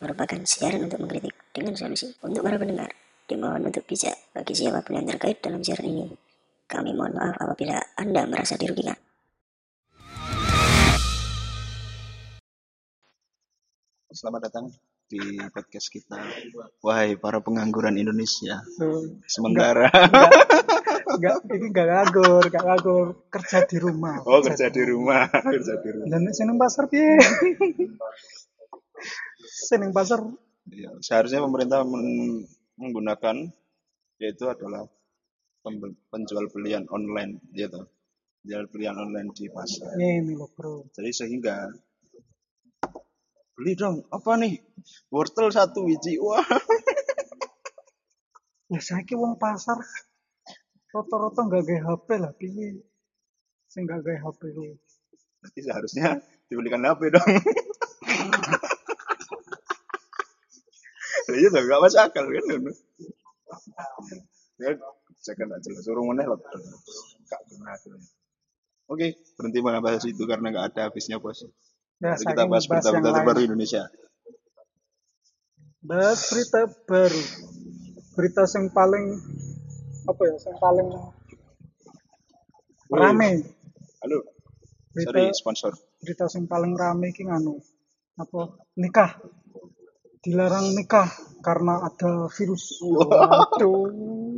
merupakan siaran untuk mengkritik dengan solusi. Untuk para pendengar, dimohon untuk bijak bagi siapa pun yang terkait dalam siaran ini. Kami mohon maaf apabila Anda merasa dirugikan. Selamat datang di podcast kita. Wahai para pengangguran Indonesia. Sementara. Enggak, ini enggak nganggur, enggak nganggur. Kerja di rumah. Oh kerja di rumah, kerja di rumah. Dan seneng pasar piye? seneng pasar Ya, seharusnya pemerintah men- menggunakan yaitu adalah penjual belian online, gitu. Jual belian online di pasar. ini loh bro. Jadi sehingga beli dong apa nih wortel satu biji wah Ya saiki wong pasar rata-rata enggak gawe HP lah piye? Sing enggak gawe HP ku. Berarti seharusnya dibelikan HP dong iya tuh gak masuk akal kan? Ya saya kan gak jelas suruh meneh loh. Gak pernah oke berhenti bahas itu karena gak ada habisnya bos. Mari kita bahas berita-berita terbaru Indonesia. Bahas berita baru. Berita yang paling apa ya? Yang paling Wih. rame. halo. Berita sorry sponsor. berita yang paling rame ki nganu apa nikah. Dilarang nikah karena ada virus. Waduh.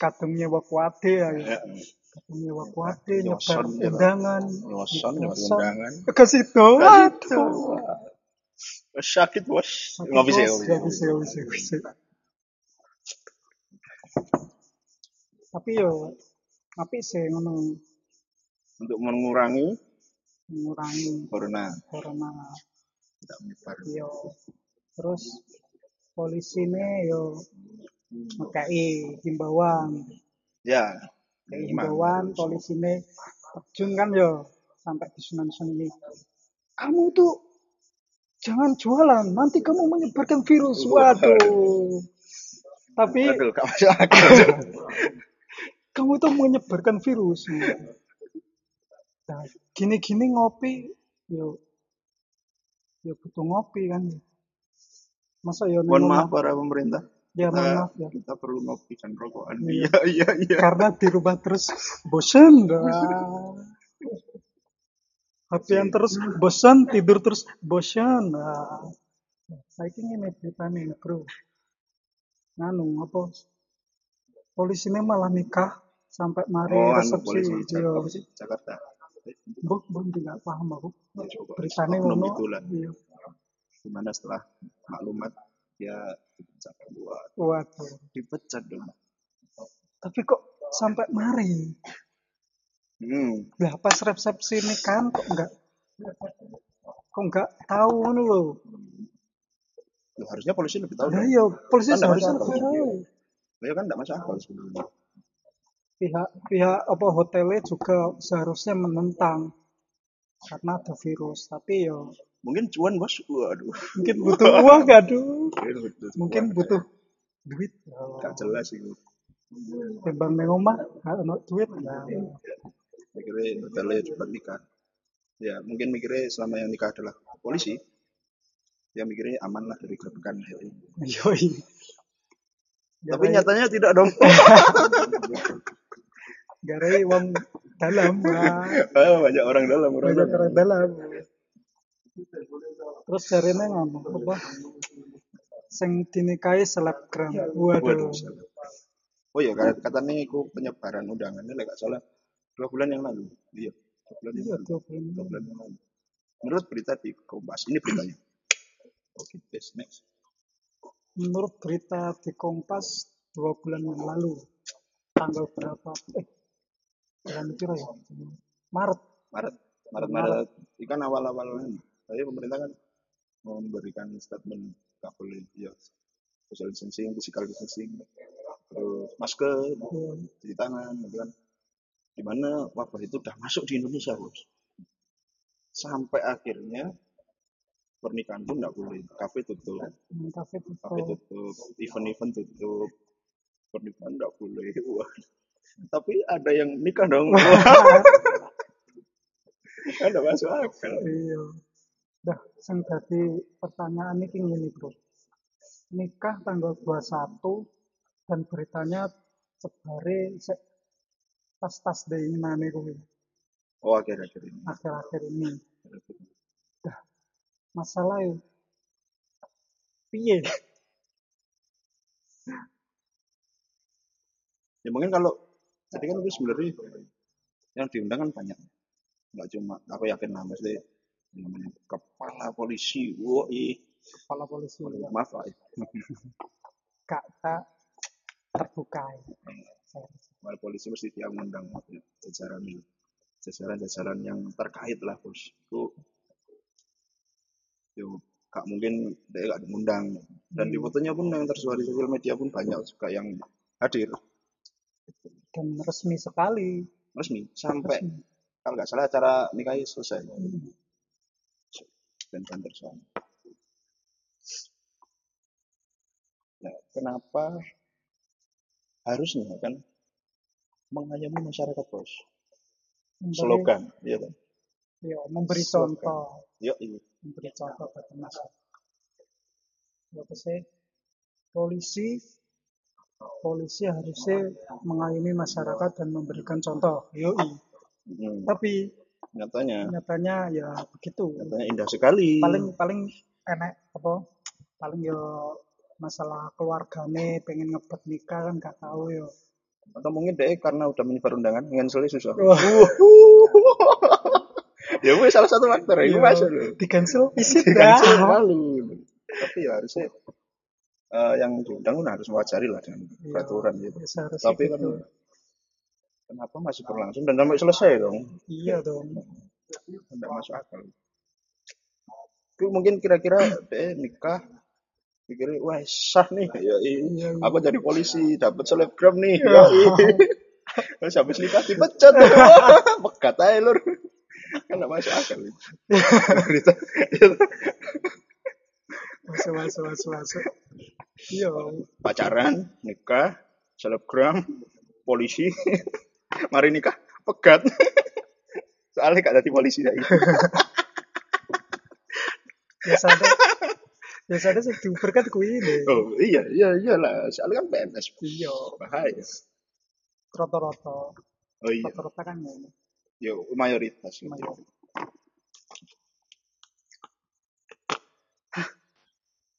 Kadung nyewa kuade ya. Ya kadung nyewa kuade nyebar ya. undangan. Nyoson nyebar undangan. ke situ. Waduh. Sakit bos. Sih bos. Ya, bisa, bisa, bisa. tapi yo tapi sih ngono. Untuk mengurangi mengurangi corona. corona. Tidak menyebar. Yo terus polisi ini yo ngekai himbauan. Ya kayak himbauan. Polisi ini terjun kan yo sampai di Sunan Seni kamu tuh jangan jualan nanti kamu menyebarkan virus. Waduh. Tapi aduh kamu tuh menyebarkan virus. Nah, gini-gini ngopi yo yo butuh ngopi kan masa yo mohon maaf para pemerintah ya mohon kita, maaf ya kita perlu ngopi dan rokokan Iya. iya iya iya karena di rumah terus bosan nah. Hapian terus bosan tidur terus bosan nah. saya ini berita nih bro nganu apa polisinya malah nikah sampai mari oh anu resepsi polisi iya. sih Jakarta Mbok, mbok tidak paham aku. coba Beritanya ngono. Iya. Gimana setelah maklumat dia dipecat Waduh. dipecat dong Tapi kok sampai mari? hmm Lah pas resepsi nikahan kok enggak kok enggak tahu ngono lho. Loh, harusnya polisi lebih tahu dong iya, polisi Kan masuk lebih tahu. ya kan enggak masuk akal sebenarnya Pihak pihak apa hotelnya juga seharusnya menentang karena ada virus. Tapi yo mungkin cuan bos waduh mungkin butuh uang aduh. Mungkin butuh uang. duit. gak jelas itu Timbang nang omah ono duit. Nah, mikirnya hotelnya cepat nikah ya mungkin mikirnya selama yang nikah adalah polisi ya mikirnya aman lah dari gerbekan yoi. tapi nyatanya tidak dong garai wong dalam. Ah, banyak orang dalam orang banyak dalam orang dalam terus jarine ngomong apa? Sing dinikahi selebgram. Waduh, oh iya kata- katanya itu penyebaran undangannya lah gak salah dua bulan yang lalu. Iya dua bulan yang iya lalu. dua bulan yang lalu. menurut berita di Kompas ini beritanya. Oke yes, next. Menurut berita di Kompas dua bulan yang lalu tanggal berapa? Eh bulan kira ya? Maret. Maret. Maret Maret. Ikan awal awal ini tapi pemerintah kan memberikan statement gak boleh ya social distancing physical distancing terus masker cuci tangan gitu kan. Di mana wabah itu udah masuk di Indonesia bos. Sampai akhirnya pernikahan pun nggak boleh. Kafe tutup. Kafe kafe tutup tutup event-event tutup pernikahan nggak boleh. Wah. tapi ada yang nikah dong. Kan nggak masuk akal. Iya Dah, sing dadi pertanyaan iki ngene, Bro. Nikah tanggal 21 dan beritanya sebare sek tas-tas deinginane kuwi Oh akhir-akhir ini. akhir-akhir ini. Dah, masalahnya piye? Ya mungkin kalau jadi kan itu sebenarnya yang diundang kan banyak. Nggak cuma aku yakin lah mesti yang namanya kepala polisi, woi, Kepala polisi ya, maaf lah. gak tak terbuka ya. Kepala polisi mesti dia mengundang jajaran jajaran-jajaran yang terkait lah bos. Itu yo gak mungkin dia gak diundang dan di Hmm. fotonya pun yang tersebar di sosial media pun banyak juga yang hadir Dan resmi sekali. resmi sampai Resmi. kalau nggak salah acara nikahnya selesai Hmm. Dan kantor suami. Nah, kenapa harusnya kan mengayomi masyarakat bos? Memberi- Slogan, iya kan? ya, memberi Slogan. contoh. Yuk, iya. memberi contoh bagi masyarakat. Apa sih? Polisi, polisi harusnya mengayomi masyarakat dan memberikan contoh. Yoi. Hmm, Tapi nyatanya, nyatanya ya begitu. nyatanya indah sekali. Paling paling enek apa? Paling yo masalah keluargane pengen ngebet nikah kan gak tahu yo. Atau mungkin deh karena udah menyebar undangan, ngenselnya susah. Wah, ya gue salah satu faktor, itu Iya. masuk loh. di cancel visit Cancel dah. malu. Tapi ya harusnya eh, yang diundang harus mewajari lah dengan Iya. peraturan gitu. Ya, seharusnya Tapi kan. Kenapa masih berlangsung dan sampai selesai dong? Iya dong. Tidak masuk akal. Itu mungkin kira-kira deh nikah pikirnya wah sah nih ya Iya, iya. apa jadi polisi dapat selebgram nih ya terus habis nikah dipecat pekat aja lur kan masuk akal Masuk masuk masuk masuk. Iya. pacaran nikah selebgram polisi mari nikah. Pegat. Soalnya gak jadi polisi lagi biasanya biasanya sih diuber kan kuwi ini. Oh iya iya iyalah soalnya kan PNS. Iya. Bahaya. Rata-rata. Oh iya. Rata-rata kan ya. Ya mayoritas. Gitu. Mayoritas.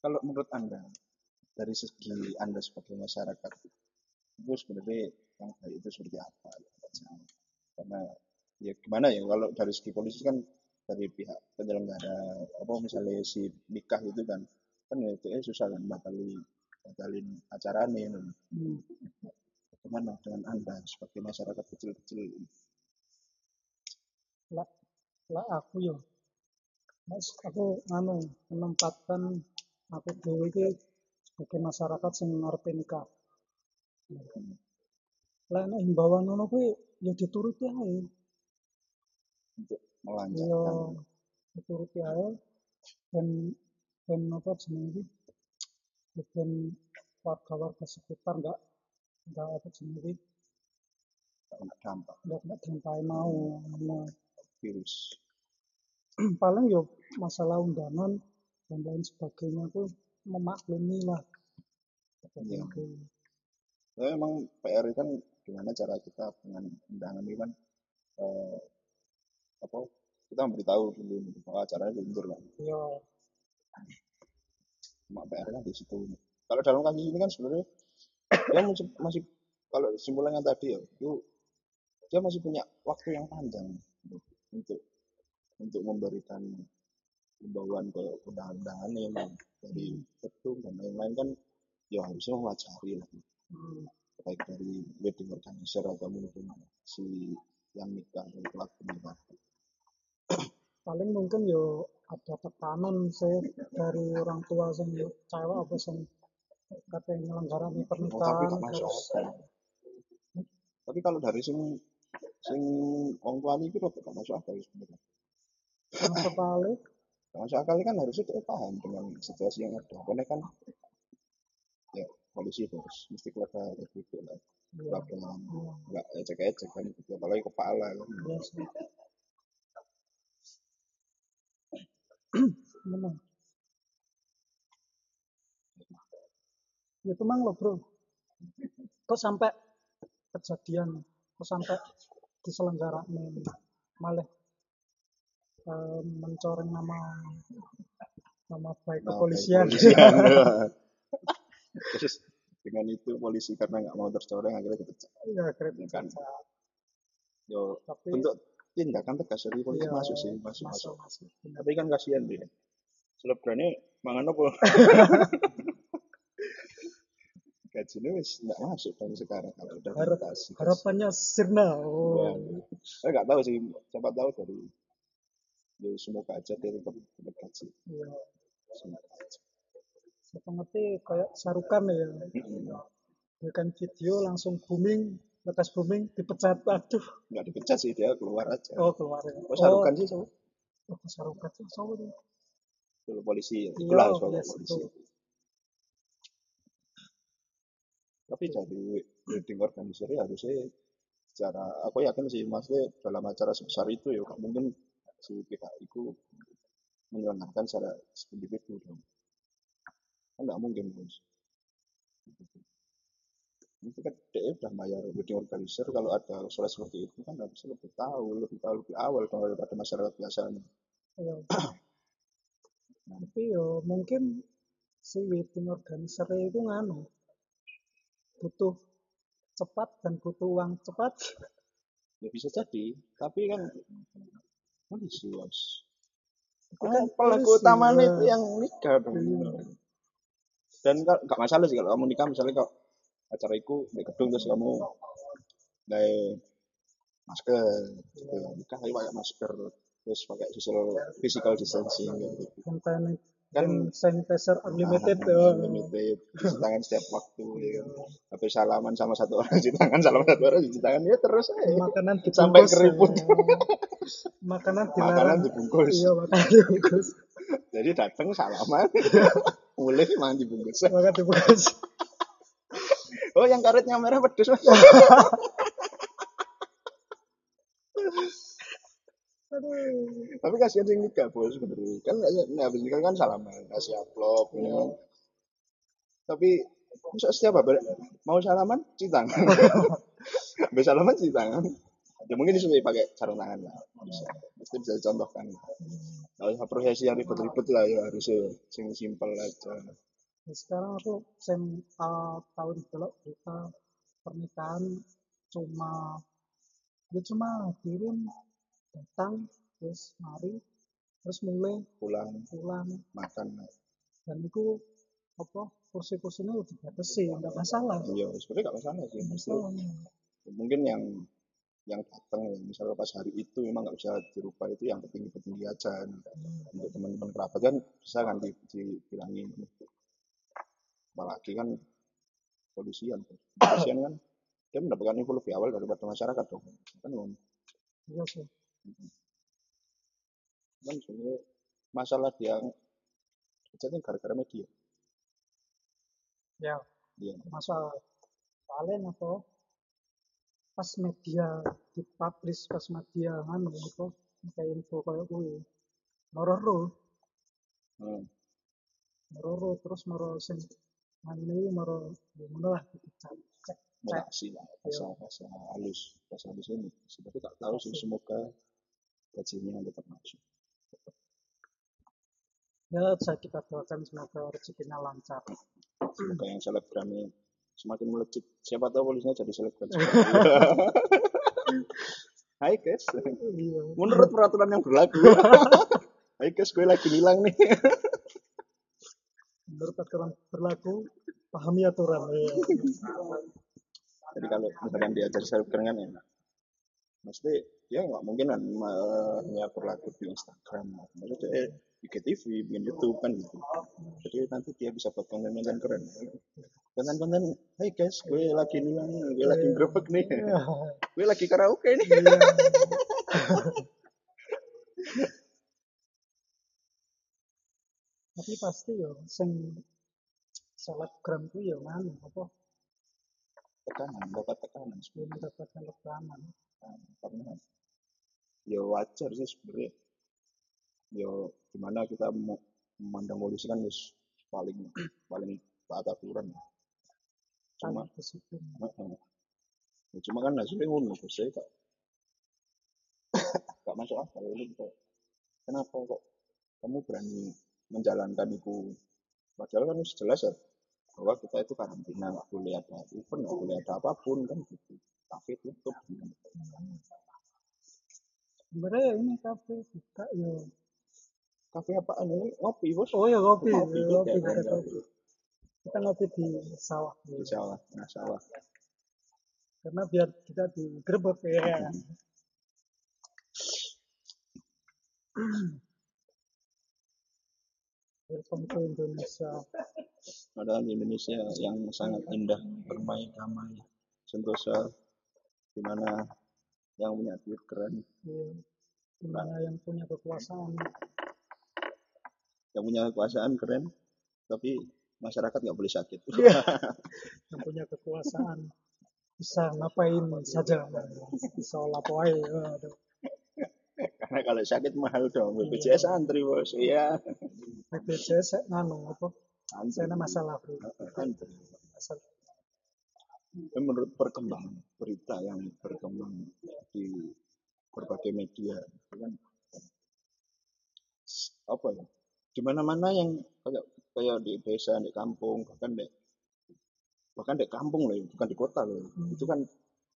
kalau menurut anda dari segi anda sebagai masyarakat itu sebenarnya yang baik itu seperti apa karena ya gimana ya kalau dari segi polisi kan dari pihak penyelenggara apa misalnya si nikah itu kan kan ya itu eh, susah kan batali batalin acaranya hmm. gimana dengan anda sebagai masyarakat kecil-kecil lah lah aku yo mas aku anu menempatkan aku dewe iki sebagai masyarakat sing ngarepe nikah. Lah nek himbauan kuwi ya dituruti ae untuk ya melancarkan dituruti ae dan dan apa Ya, ben warga-warga sekitar enggak enggak apa iki? Kena dampak. Enggak enggak dampai mau Nah, virus. Paling yo masalah undangan dan lain sebagainya tuh memaklumi lah. Iya. Ya, emang PR kan gimana cara kita dengan undangan ini kan eh, apa kita memberitahu dulu bahwa acaranya diundur kan Iya, cuma PR kan di situ. Kalau dalam kasus ini kan sebenarnya dia masih, masih kalau simpulannya tadi ya itu dia masih punya waktu yang panjang untuk untuk memberikan himbauan ke undangan-undangan yang dari ketum dan lain-lain kan ya harusnya mewajari lah. Hmm, baik dari wedding organizer atau mungkin si yang nikah atau pelaku nikah paling mungkin yo ada tekanan saya dari orang tua sing cewek apa sing kata nyelenggarani oh, tapi pernikahan gak masuk terus akal tapi kalau dari sing sing orang tua ini itu gak masuk akal sebenarnya? Masuk kali Gak masuk akal kan harusnya dia paham dengan situasi yang ada. Karena kan ya polisi harus mesti keluarga tertutup lah ya, keluarga ya, nggak ecek-ecek kan gitu apalagi kepala kan ya sih. Memang. Itu mang lo bro. Kok sampai kejadian, kok sampai diselenggarakan malah eh, mencoreng nama nama baik kepolisian. Terus dengan itu polisi karena nggak mau tercoreng akhirnya dipecat. Iya, keren Kan. Yo, Tapi bentuk tindakan tegas dari polisi iya, masuk sih, masuk masuk. masuk, masuk. Tapi kan kasihan dia. Selebgrannya mangan apa? Gajinya wis nggak masuk dari sekarang kalau udah Harap- mutasi. Harapannya sirna. Oh. Saya nggak tahu sih, siapa tahu dari ya semoga aja dia tetap dapat gaji. Iya. Semoga aja. Saya ngerti kayak sarukan ya. Bikin video langsung booming, lekas booming, dipecat. Aduh. Nggak dipecat sih dia keluar aja. Oh, keluar ya. Oh, sarukan sih sama Oh, sarukan sih. sama dia. dulu polisi ya. Itulah soal yes, polisi. betul. Tapi dari leading organizer harusnya secara aku yakin sih maksudnya dalam acara sebesar itu ya mungkin si pihak itu menyelenggarakan secara individu dong. Kan nggak mungkin bos. Itu kan dia udah bayar wedding organizer kalau ada soal seperti itu kan harusnya lebih tahu, lebih tahu lebih awal daripada masyarakat biasanya. Iya. Tapi yo mungkin si wedding organizer itu nganu butuh cepat dan butuh uang cepat. Ya bisa jadi, tapi kan polisi bos. Kan kan pelaku ya. itu yang nikah dong. Iya. Dan kalau- nggak masalah sih kalau kamu nikah misalnya kalau acara itu di gedung terus kamu pakai masker, gitu. nikah tapi pakai masker terus pakai social physical distancing gitu. Kan sanitizer unlimited. ah, ya. limited, cuci tangan setiap waktu, ya. Tapi salaman sama satu orang cuci tangan, salaman satu orang cuci tangan ya terus aja. Makanan dibungkus. Sampai keriput. ya. Makanan Makanan dilarang. dibungkus. Iya, makanan dibungkus. Jadi datang salaman, mulai makan dibungkus. Makan dibungkus. Oh yang karetnya merah pedes. Tapi kasihan sih nikah bos sebenarnya. Kan nggak habis nikah kan salaman, kasih amplop, ya kan. Tapi setiap apa mau salaman cuci tangan. habis salaman cuci tangan. Ya mungkin disuruh pakai sarung tangan lah. Bisa. Mesti bisa dicontohkan. Kalau prosesi yang ribet-ribet lah ya harusnya sing simpel aja. Nah, sekarang aku sen uh, tahun belok kita pernikahan cuma ya cuma kirim datang terus mari terus mulai Pulang pulang makan. dan itu apa kursi-kursinya udah dibatasi nggak masalah Iya sebenarnya nggak masalah sih. masalah mungkin yang yang datang ya, misalnya pas hari itu memang nggak bisa dirubah itu yang petinggi-petinggi aja untuk teman-teman kerabat kan bisa kan di, dibilangin. Apalagi kan polisian polisian kan dia mendapatkan info lebih awal daripada masyarakat dong. Kan ngono. iya sih. Kan sebenarnya masalah yang terjadi gara-gara media. Ya. Iya. Masalah soalnya apa pas media dipublish pas media nganu apa kayak info kayak gue. Meroro hmm. meroro terus mero sing nganu mero ya ngono lah gitu cek cek mutasi lah bahasa bahasa halus bahasa halus ini. Sebenarnya tak tahu sih semoga gajinya tetap masuk. Ya saya kita doakan semoga rezekinya lancar. Semoga yang selebgramnya semakin melejit siapa tahu polisinya jadi selebgram Hai guys iya. Menurut peraturan yang berlaku. Hai guys gue lagi hilang nih. Menurut aturan berlaku pahami aturan. Ya. jadi kalau misalkan diajar selebgram kan enak. Mesti dia nggak mungkin kan hanya berlaku di Instagram. Maksudnya IGTV bikin YouTube kan gitu. Jadi nanti dia bisa buat konten-konten keren. Konten-konten Hai guys gue lagi hilang gue lagi grebek nih. Iya. gue lagi karaoke nih. Iya. tapi pasti yo sing selebgram ku yo nganu apa? Tekanan dapat tekanan belum mendapatkan tekanan. Karena ya wajar sih sebenarnya. Yo gimana kita memandang polisi kan wis paling paling taat aturan cuma disiplin. Heeh. Ya, cuma kan hasilnya ngono terus saya kok gak masuk akal ini kok kenapa kok kamu berani menjalankan itu padahal kan jelas ya bahwa kita itu karantina nggak boleh ada event nggak boleh ada apa pun kan gitu kafe tutup Sebenarnya ya ini kafe buka ya. Kafe apaan ini ngopi bos Oh ya kopi, ngopi ya, kita kopi, ada kita ngopi di sawah. di sawah nah sawah Karena biar kita digerebek ya. Welcome to Indonesia. padahal di Indonesia yang sangat indah bermain damai sentosa di mana yang punya duit keren Ya. Di mana yang punya kekuasaan. Yang punya kekuasaan keren tapi masyarakat nggak boleh sakit Iya. Yang punya kekuasaan. Bisa ngapain saja. Bisa lapoai. Karena kalau sakit mahal dong BPJS antri bos iya BPJS nganu apa? Saya masalah bro. antri Masalah. Menurut perkembangan berita yang berkembang di berbagai media kan apa ya di mana mana yang kayak kayak di desa di kampung bahkan di bahkan di kampung loh bukan di kota loh. Hmm. itu kan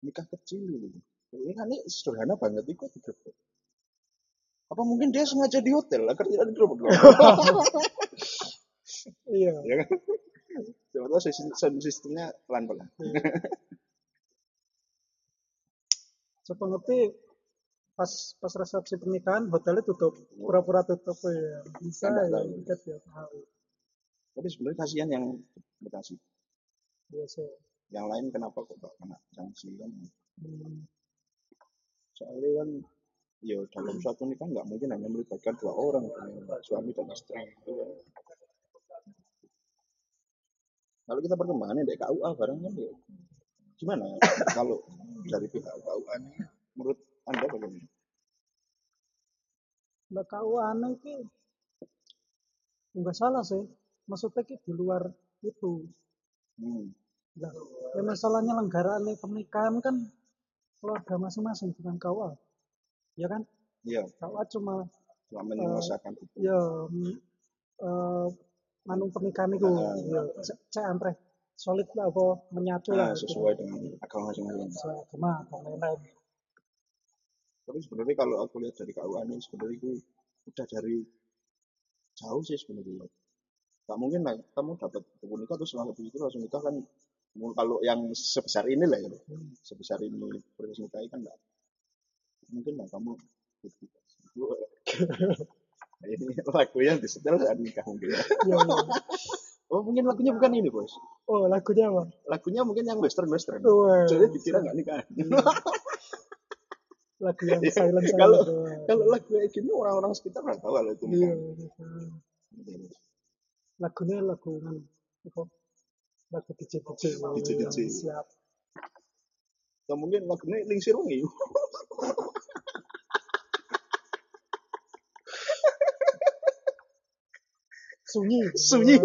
nikah kecil gitu. ini kan ini sederhana banget itu digerebek apa mungkin dia sengaja di hotel? Agar tidak digerebek loh Iya. ya kan? Coba tahu sistem sistemnya pelan pelan Coba ngerti pas pas resepsi pernikahan hotelnya tutup. Pura-pura tutup ya bisa ya tahu. kita tiap hari tapi sebenarnya kasihan yang Bekasi biasa yang lain kenapa kok gak kena? Sanksi kan. Hmm, soalnya kan ya dalam suatu nikah nggak mungkin hanya melibatkan dua orang kan, suami dan istri gitu kan. kalau kita perkembangannya dari KUA bareng kan ya gimana ya? kalau dari pihak KUA ini menurut anda bagaimana? Tahu aneh ki. Nggak salah sih. Maksudnya ki di luar itu. Hmm. nah, ya masalahnya lenggaraan pernikahan kan keluarga masing-masing bukan KUA ya kan? Ya. KUA cuma cuma menyelesaikan itu. ya mm, eh, anu pernikahan itu. Ah. ya cek solid lah apa menyatu lah nah, sesuai dengan agama masing-masing. Agama dan lain-lain tapi sebenarnya kalau aku lihat dari KUA ini sebenarnya itu udah dari jauh sih sebenarnya tak mungkin lah kamu dapat buku nikah terus langsung itu langsung nikah kan kalau yang sebesar ini lah ya Hmm. sebesar ini proses nikah kan enggak mungkin lah kamu ini lagu yang disetel saat nikah mungkin ya. Iya, iya. oh mungkin lagunya bukan ini bos oh lagunya apa lagunya mungkin yang western western Wah, jadi dikira nggak nikah lagu yang silent silent Kalau- kalau lagu kayak gini orang-orang sekitar nggak tahu kalau itu iya iya. lagunya lagu kan apa? Lagu DJ DJ DJ DJ. siap. Atau mungkin lagunya lingsir wengi sunyi. Sunyi.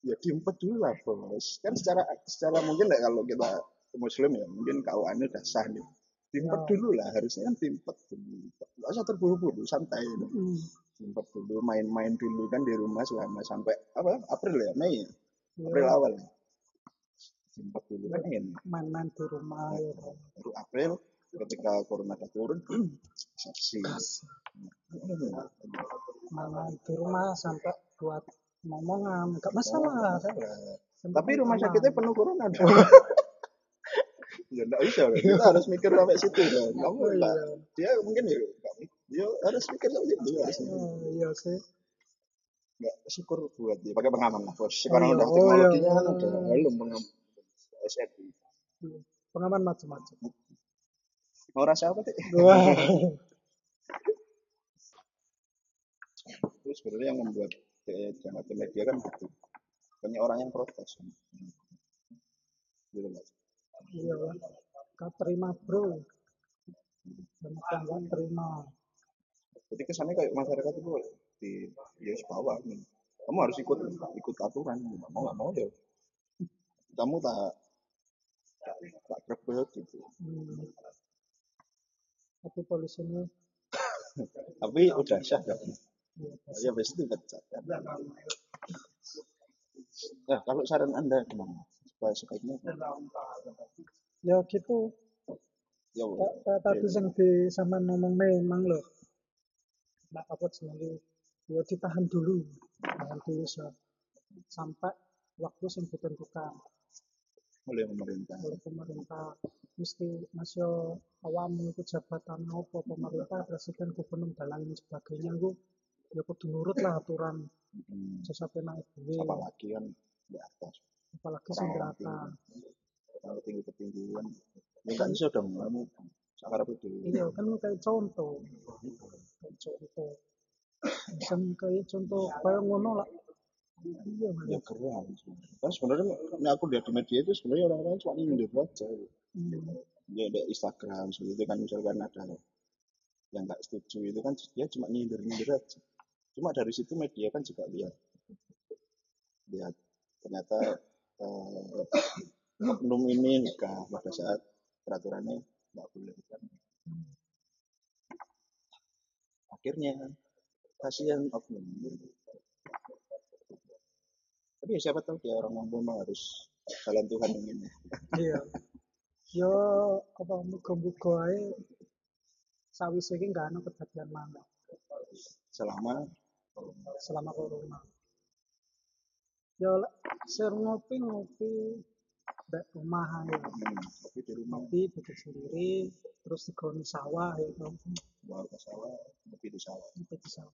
Ya diempet dulu lah bos. Kan secara secara mungkin lah kalau kita muslim ya mungkin kauannya udah sah nih. Diempet Ya. dulu lah harusnya kan diempet dulu. Nggak usah terburu-buru santai. Hmm. diempet dulu main-main dulu kan di rumah selama sampai apa April ya Mei ya? April Iya. awal. Ya diempet dulu kan enak main-main di rumah ya baru April ketika corona udah turun saksi main di rumah sampai buat ngomongan nggak masalah. Kan Yang tapi rumah sakitnya penuh corona dong ya enggak bisa kan. kita harus mikir sampai situ kan kamu Oh, enggak iya. dia mungkin ya enggak dia harus mikir sampai situ harus Oh, iya sih. Enggak syukur buat dia. Pakai pengaman lah bos. Sekarang iya. udah Oh, teknologinya iya. kan ada helm pengaman. Iya. pengaman macam-macam. Mau rasa apa sih wah. Itu sebenarnya yang membuat kayak jangan media kan gitu. Banyak orang yang protes. Gitu loh iya. Gak terima bro. Gak terima. Jadi kesannya kayak masyarakat itu di ya bawah nih. kamu harus ikut ikut aturan mau nggak mau ya. Kamu tak tak grebek gitu. Hmm. Tapi polisinya? Tapi udah syah kan ya, ya itu pecat kan nah kalau saran anda gimana supaya sebaiknya ya gitu. ya Ta- ta- Tadi yang di sama ngomong memang loh. Nah, apa jenenge? Ya ditahan dulu. Tahan dulu so. sampai waktu yang ditentukan oleh pemerintah. Oleh pemerintah. Mesti masih awam itu jabatan apa pemerintah presiden gubernur dan lain sebagainya itu ya kudu nurut lah aturan. Hmm, sesuatu naik apalagi kan di atas apalagi di atas kalau tinggi ketinggian ya kan bisa dong kamu sakar itu. Iya kan kayak contoh. Kayak contoh. Misal kayak contoh kayak ngono lah. Iya ya keren kan sebenarnya ini aku lihat di media itu sebenarnya orang-orang cuma nyindir aja. Hmm. ya ada Instagram seperti itu kan misalkan ada yang nggak setuju itu kan dia cuma nyindir nyindir aja. Cuma dari situ media kan juga lihat. Lihat. Ternyata eh, oknum ini nikah pada saat peraturannya nggak boleh kan. Akhirnya kasihan oknum. Tapi ya siapa tahu dia orang yang memang harus jalan Tuhan ini. Iya. Yo apa muga-muga ae sawise iki nggak ana kejadian mana selama? Selama corona yo lek ser ngopi ngopi di rumah hmm, tapi di rumah. Ngopi bikin sendiri terus digoni sawah ya kan? Bawa ke sawah ngopi di sawah. Ngopi di sawah.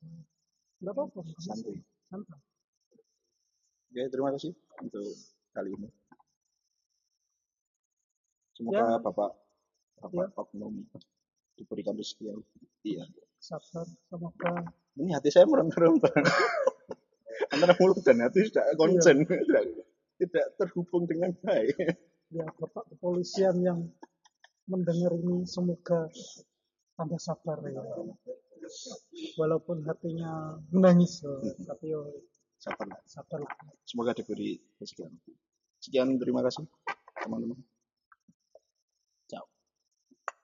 Nggak apa-apa santuy. Santai Oke, terima kasih untuk kali ini. Semoga Ya. Bapak Bapak Oknum diberikan rezeki yang iya. sabar semoga. Ini hati saya meronta-ronta. Antara mulut dan hati tidak konsen, tidak, tidak terhubung dengan baik. ya bapak kepolisian yang mendengar ini semoga tambah sabar ya walaupun hatinya menangis ya, tapi yo Sabarlah. sabar lah Semoga diberi rezeki yang Sekian, terima kasih teman-teman.